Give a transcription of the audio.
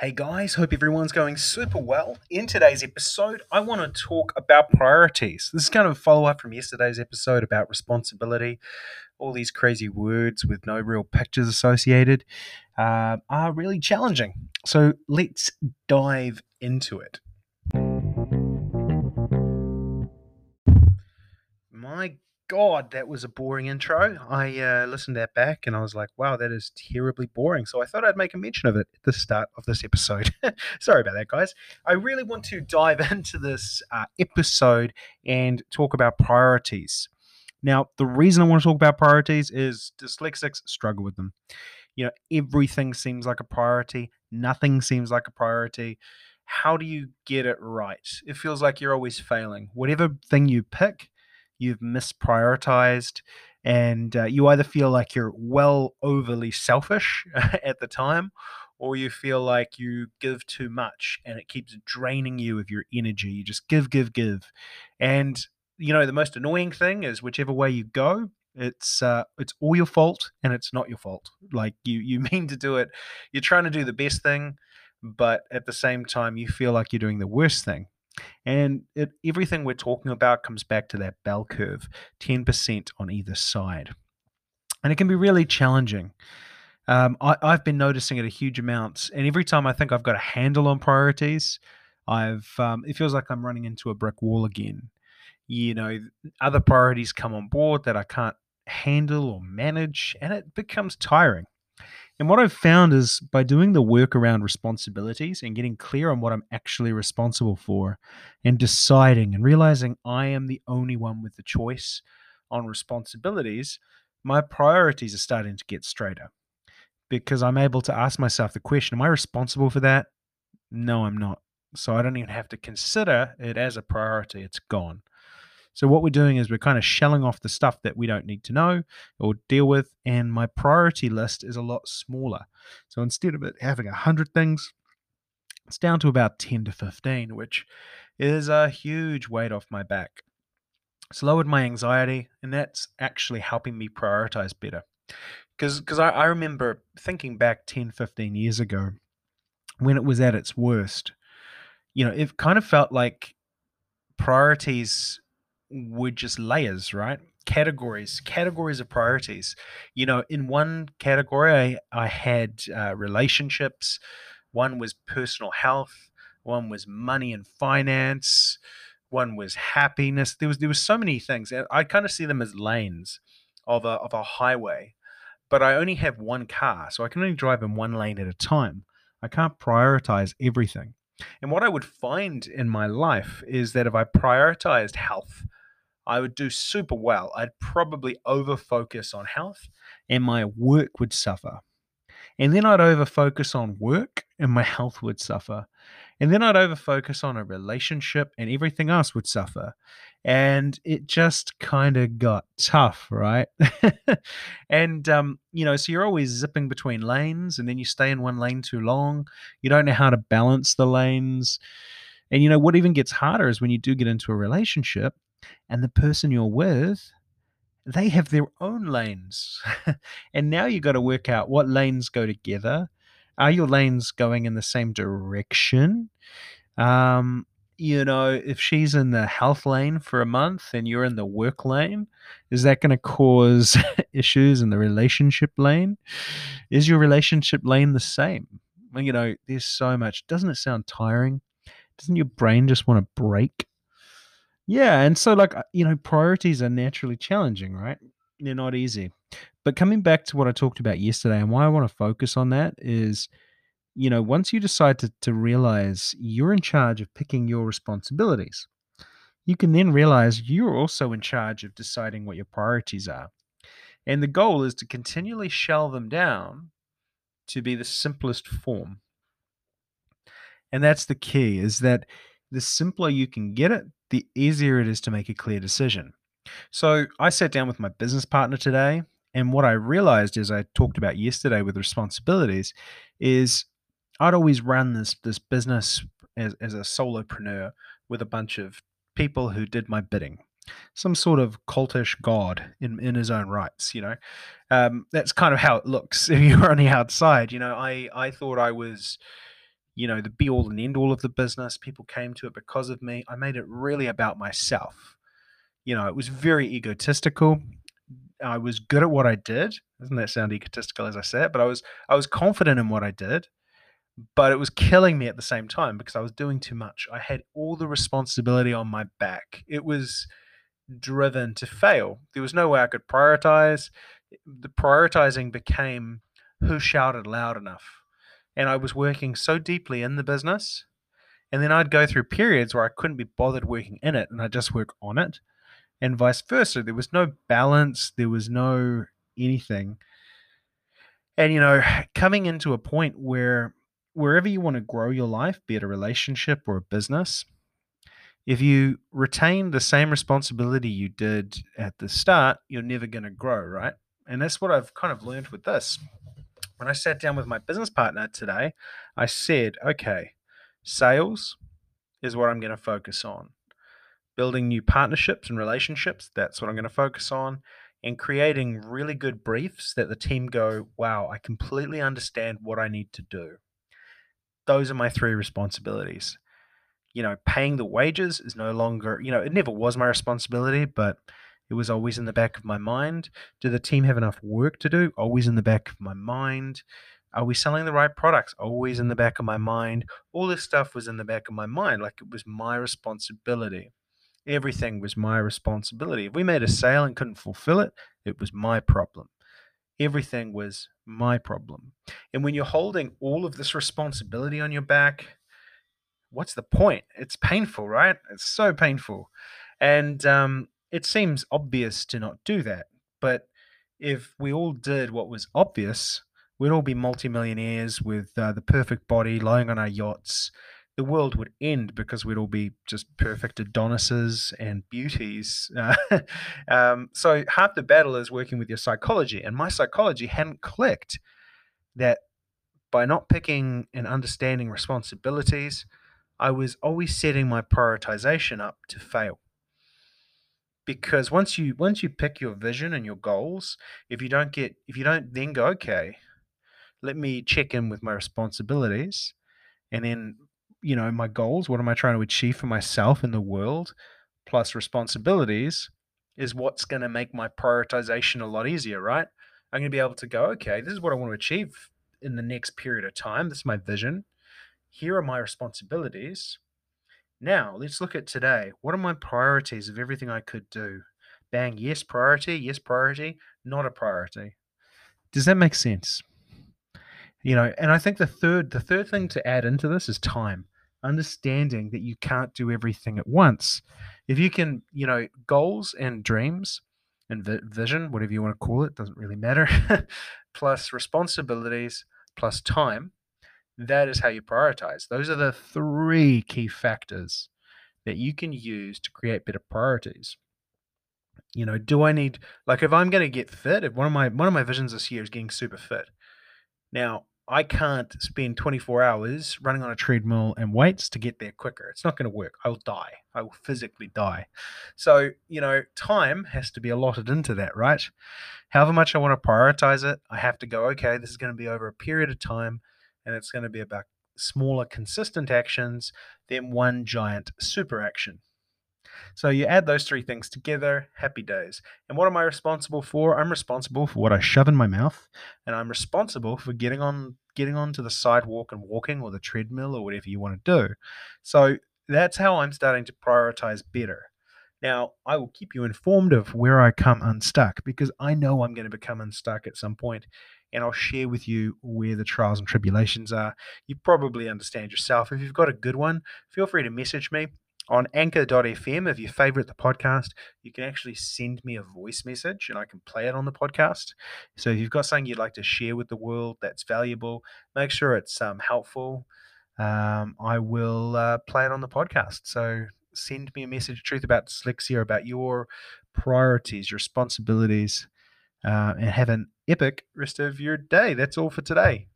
Hey guys, hope everyone's going super well. In today's episode, I want to talk about priorities. This is kind of a follow up from yesterday's episode about responsibility. All these crazy words with no real pictures associated uh, are really challenging. So let's dive into it. My God, that was a boring intro. I uh, listened to that back and I was like, wow, that is terribly boring. So I thought I'd make a mention of it at the start of this episode. Sorry about that, guys. I really want to dive into this uh, episode and talk about priorities. Now, the reason I want to talk about priorities is dyslexics struggle with them. You know, everything seems like a priority, nothing seems like a priority. How do you get it right? It feels like you're always failing. Whatever thing you pick, you've misprioritized, and uh, you either feel like you're well overly selfish at the time, or you feel like you give too much and it keeps draining you of your energy. You just give, give, give. And, you know, the most annoying thing is whichever way you go, it's uh, it's all your fault and it's not your fault. Like you you mean to do it, you're trying to do the best thing, but at the same time you feel like you're doing the worst thing. And it, everything we're talking about comes back to that bell curve 10% on either side. And it can be really challenging. Um, I, have been noticing it a huge amount. And every time I think I've got a handle on priorities, I've um, it feels like I'm running into a brick wall again. You know, other priorities come on board that I can't handle or manage, and it becomes tiring. And what I've found is by doing the work around responsibilities and getting clear on what I'm actually responsible for and deciding and realizing I am the only one with the choice on responsibilities, my priorities are starting to get straighter because I'm able to ask myself the question Am I responsible for that? No, I'm not. So I don't even have to consider it as a priority. It's gone. So what we're doing is we're kind of shelling off the stuff that we don't need to know or deal with, and my priority list is a lot smaller. So instead of it having a hundred things, it's down to about 10 to 15, which is a huge weight off my back. It's lowered my anxiety, and that's actually helping me prioritize better. Because I, I remember thinking back 10, 15 years ago when it was at its worst, you know, it kind of felt like priorities were just layers, right? Categories, categories of priorities. You know, in one category, I, I had uh, relationships, one was personal health, one was money and finance, one was happiness. There was there was so many things. I kind of see them as lanes of a of a highway, but I only have one car, so I can only drive in one lane at a time. I can't prioritize everything. And what I would find in my life is that if I prioritized health, I would do super well. I'd probably over focus on health and my work would suffer. And then I'd over focus on work and my health would suffer. And then I'd over focus on a relationship and everything else would suffer. And it just kind of got tough, right? and, um, you know, so you're always zipping between lanes and then you stay in one lane too long. You don't know how to balance the lanes. And, you know, what even gets harder is when you do get into a relationship and the person you're with they have their own lanes. And now you've got to work out what lanes go together. Are your lanes going in the same direction? Um you know if she's in the health lane for a month and you're in the work lane is that going to cause issues in the relationship lane? Is your relationship lane the same? You know there's so much. Doesn't it sound tiring? Doesn't your brain just want to break yeah, and so like uh, you know, priorities are naturally challenging, right? They're not easy. But coming back to what I talked about yesterday and why I want to focus on that is, you know, once you decide to, to realize you're in charge of picking your responsibilities, you can then realize you're also in charge of deciding what your priorities are. And the goal is to continually shell them down to be the simplest form. And that's the key is that the simpler you can get it, the easier it is to make a clear decision. So I sat down with my business partner today, and what I realized, as I talked about yesterday with responsibilities, is I'd always run this this business as, as a solopreneur with a bunch of people who did my bidding. Some sort of cultish god in, in his own rights, you know. Um, that's kind of how it looks if you're on the outside. You know, I, I thought I was you know, the be all and end all of the business. People came to it because of me. I made it really about myself. You know, it was very egotistical. I was good at what I did. Doesn't that sound egotistical as I said? But I was I was confident in what I did, but it was killing me at the same time because I was doing too much. I had all the responsibility on my back. It was driven to fail. There was no way I could prioritize. The prioritizing became who shouted loud enough. And I was working so deeply in the business. And then I'd go through periods where I couldn't be bothered working in it and I'd just work on it. And vice versa. There was no balance, there was no anything. And, you know, coming into a point where wherever you want to grow your life, be it a relationship or a business, if you retain the same responsibility you did at the start, you're never going to grow, right? And that's what I've kind of learned with this. When I sat down with my business partner today, I said, okay, sales is what I'm going to focus on. Building new partnerships and relationships, that's what I'm going to focus on. And creating really good briefs that the team go, wow, I completely understand what I need to do. Those are my three responsibilities you know, paying the wages is no longer, you know, it never was my responsibility, but it was always in the back of my mind. Do the team have enough work to do? Always in the back of my mind. Are we selling the right products? Always in the back of my mind. All this stuff was in the back of my mind, like it was my responsibility. Everything was my responsibility. If we made a sale and couldn't fulfill it, it was my problem. Everything was my problem. And when you're holding all of this responsibility on your back, what's the point? It's painful, right? It's so painful. And um, it seems obvious to not do that. But if we all did what was obvious, we'd all be multimillionaires with uh, the perfect body, lying on our yachts. The world would end because we'd all be just perfect Adonises and beauties. Uh, um, so half the battle is working with your psychology, and my psychology hadn't clicked that by not picking and understanding responsibilities, I was always setting my prioritization up to fail. Because once you once you pick your vision and your goals, if you don't get if you don't then go, okay, let me check in with my responsibilities and then you know my goals what am i trying to achieve for myself in the world plus responsibilities is what's going to make my prioritization a lot easier right? I'm going to be able to go okay this is what i want to achieve in the next period of time. This is my vision. Here are my responsibilities. Now, let's look at today. What are my priorities of everything I could do? Bang, yes, priority, yes, priority, not a priority. Does that make sense? You know, and I think the third the third thing to add into this is time. Understanding that you can't do everything at once. If you can, you know, goals and dreams and vision, whatever you want to call it, doesn't really matter, plus responsibilities, plus time, that is how you prioritize. Those are the three key factors that you can use to create better priorities. You know, do I need like if I'm going to get fit? If one of my one of my visions this year is getting super fit. Now, I can't spend 24 hours running on a treadmill and weights to get there quicker. It's not going to work. I will die. I will physically die. So, you know, time has to be allotted into that, right? However much I want to prioritize it, I have to go, okay, this is going to be over a period of time and it's going to be about smaller, consistent actions than one giant super action. So you add those three things together, happy days. And what am I responsible for? I'm responsible for what I shove in my mouth, and I'm responsible for getting on getting onto the sidewalk and walking or the treadmill or whatever you want to do. So that's how I'm starting to prioritize better. Now, I will keep you informed of where I come unstuck because I know I'm going to become unstuck at some point and I'll share with you where the trials and tribulations are. You probably understand yourself. If you've got a good one, feel free to message me on anchor.fm. If you favorite the podcast, you can actually send me a voice message and I can play it on the podcast. So if you've got something you'd like to share with the world that's valuable, make sure it's um, helpful. Um, I will uh, play it on the podcast. So send me a message, truth about dyslexia, about your priorities, your responsibilities, uh, and have an epic rest of your day. That's all for today.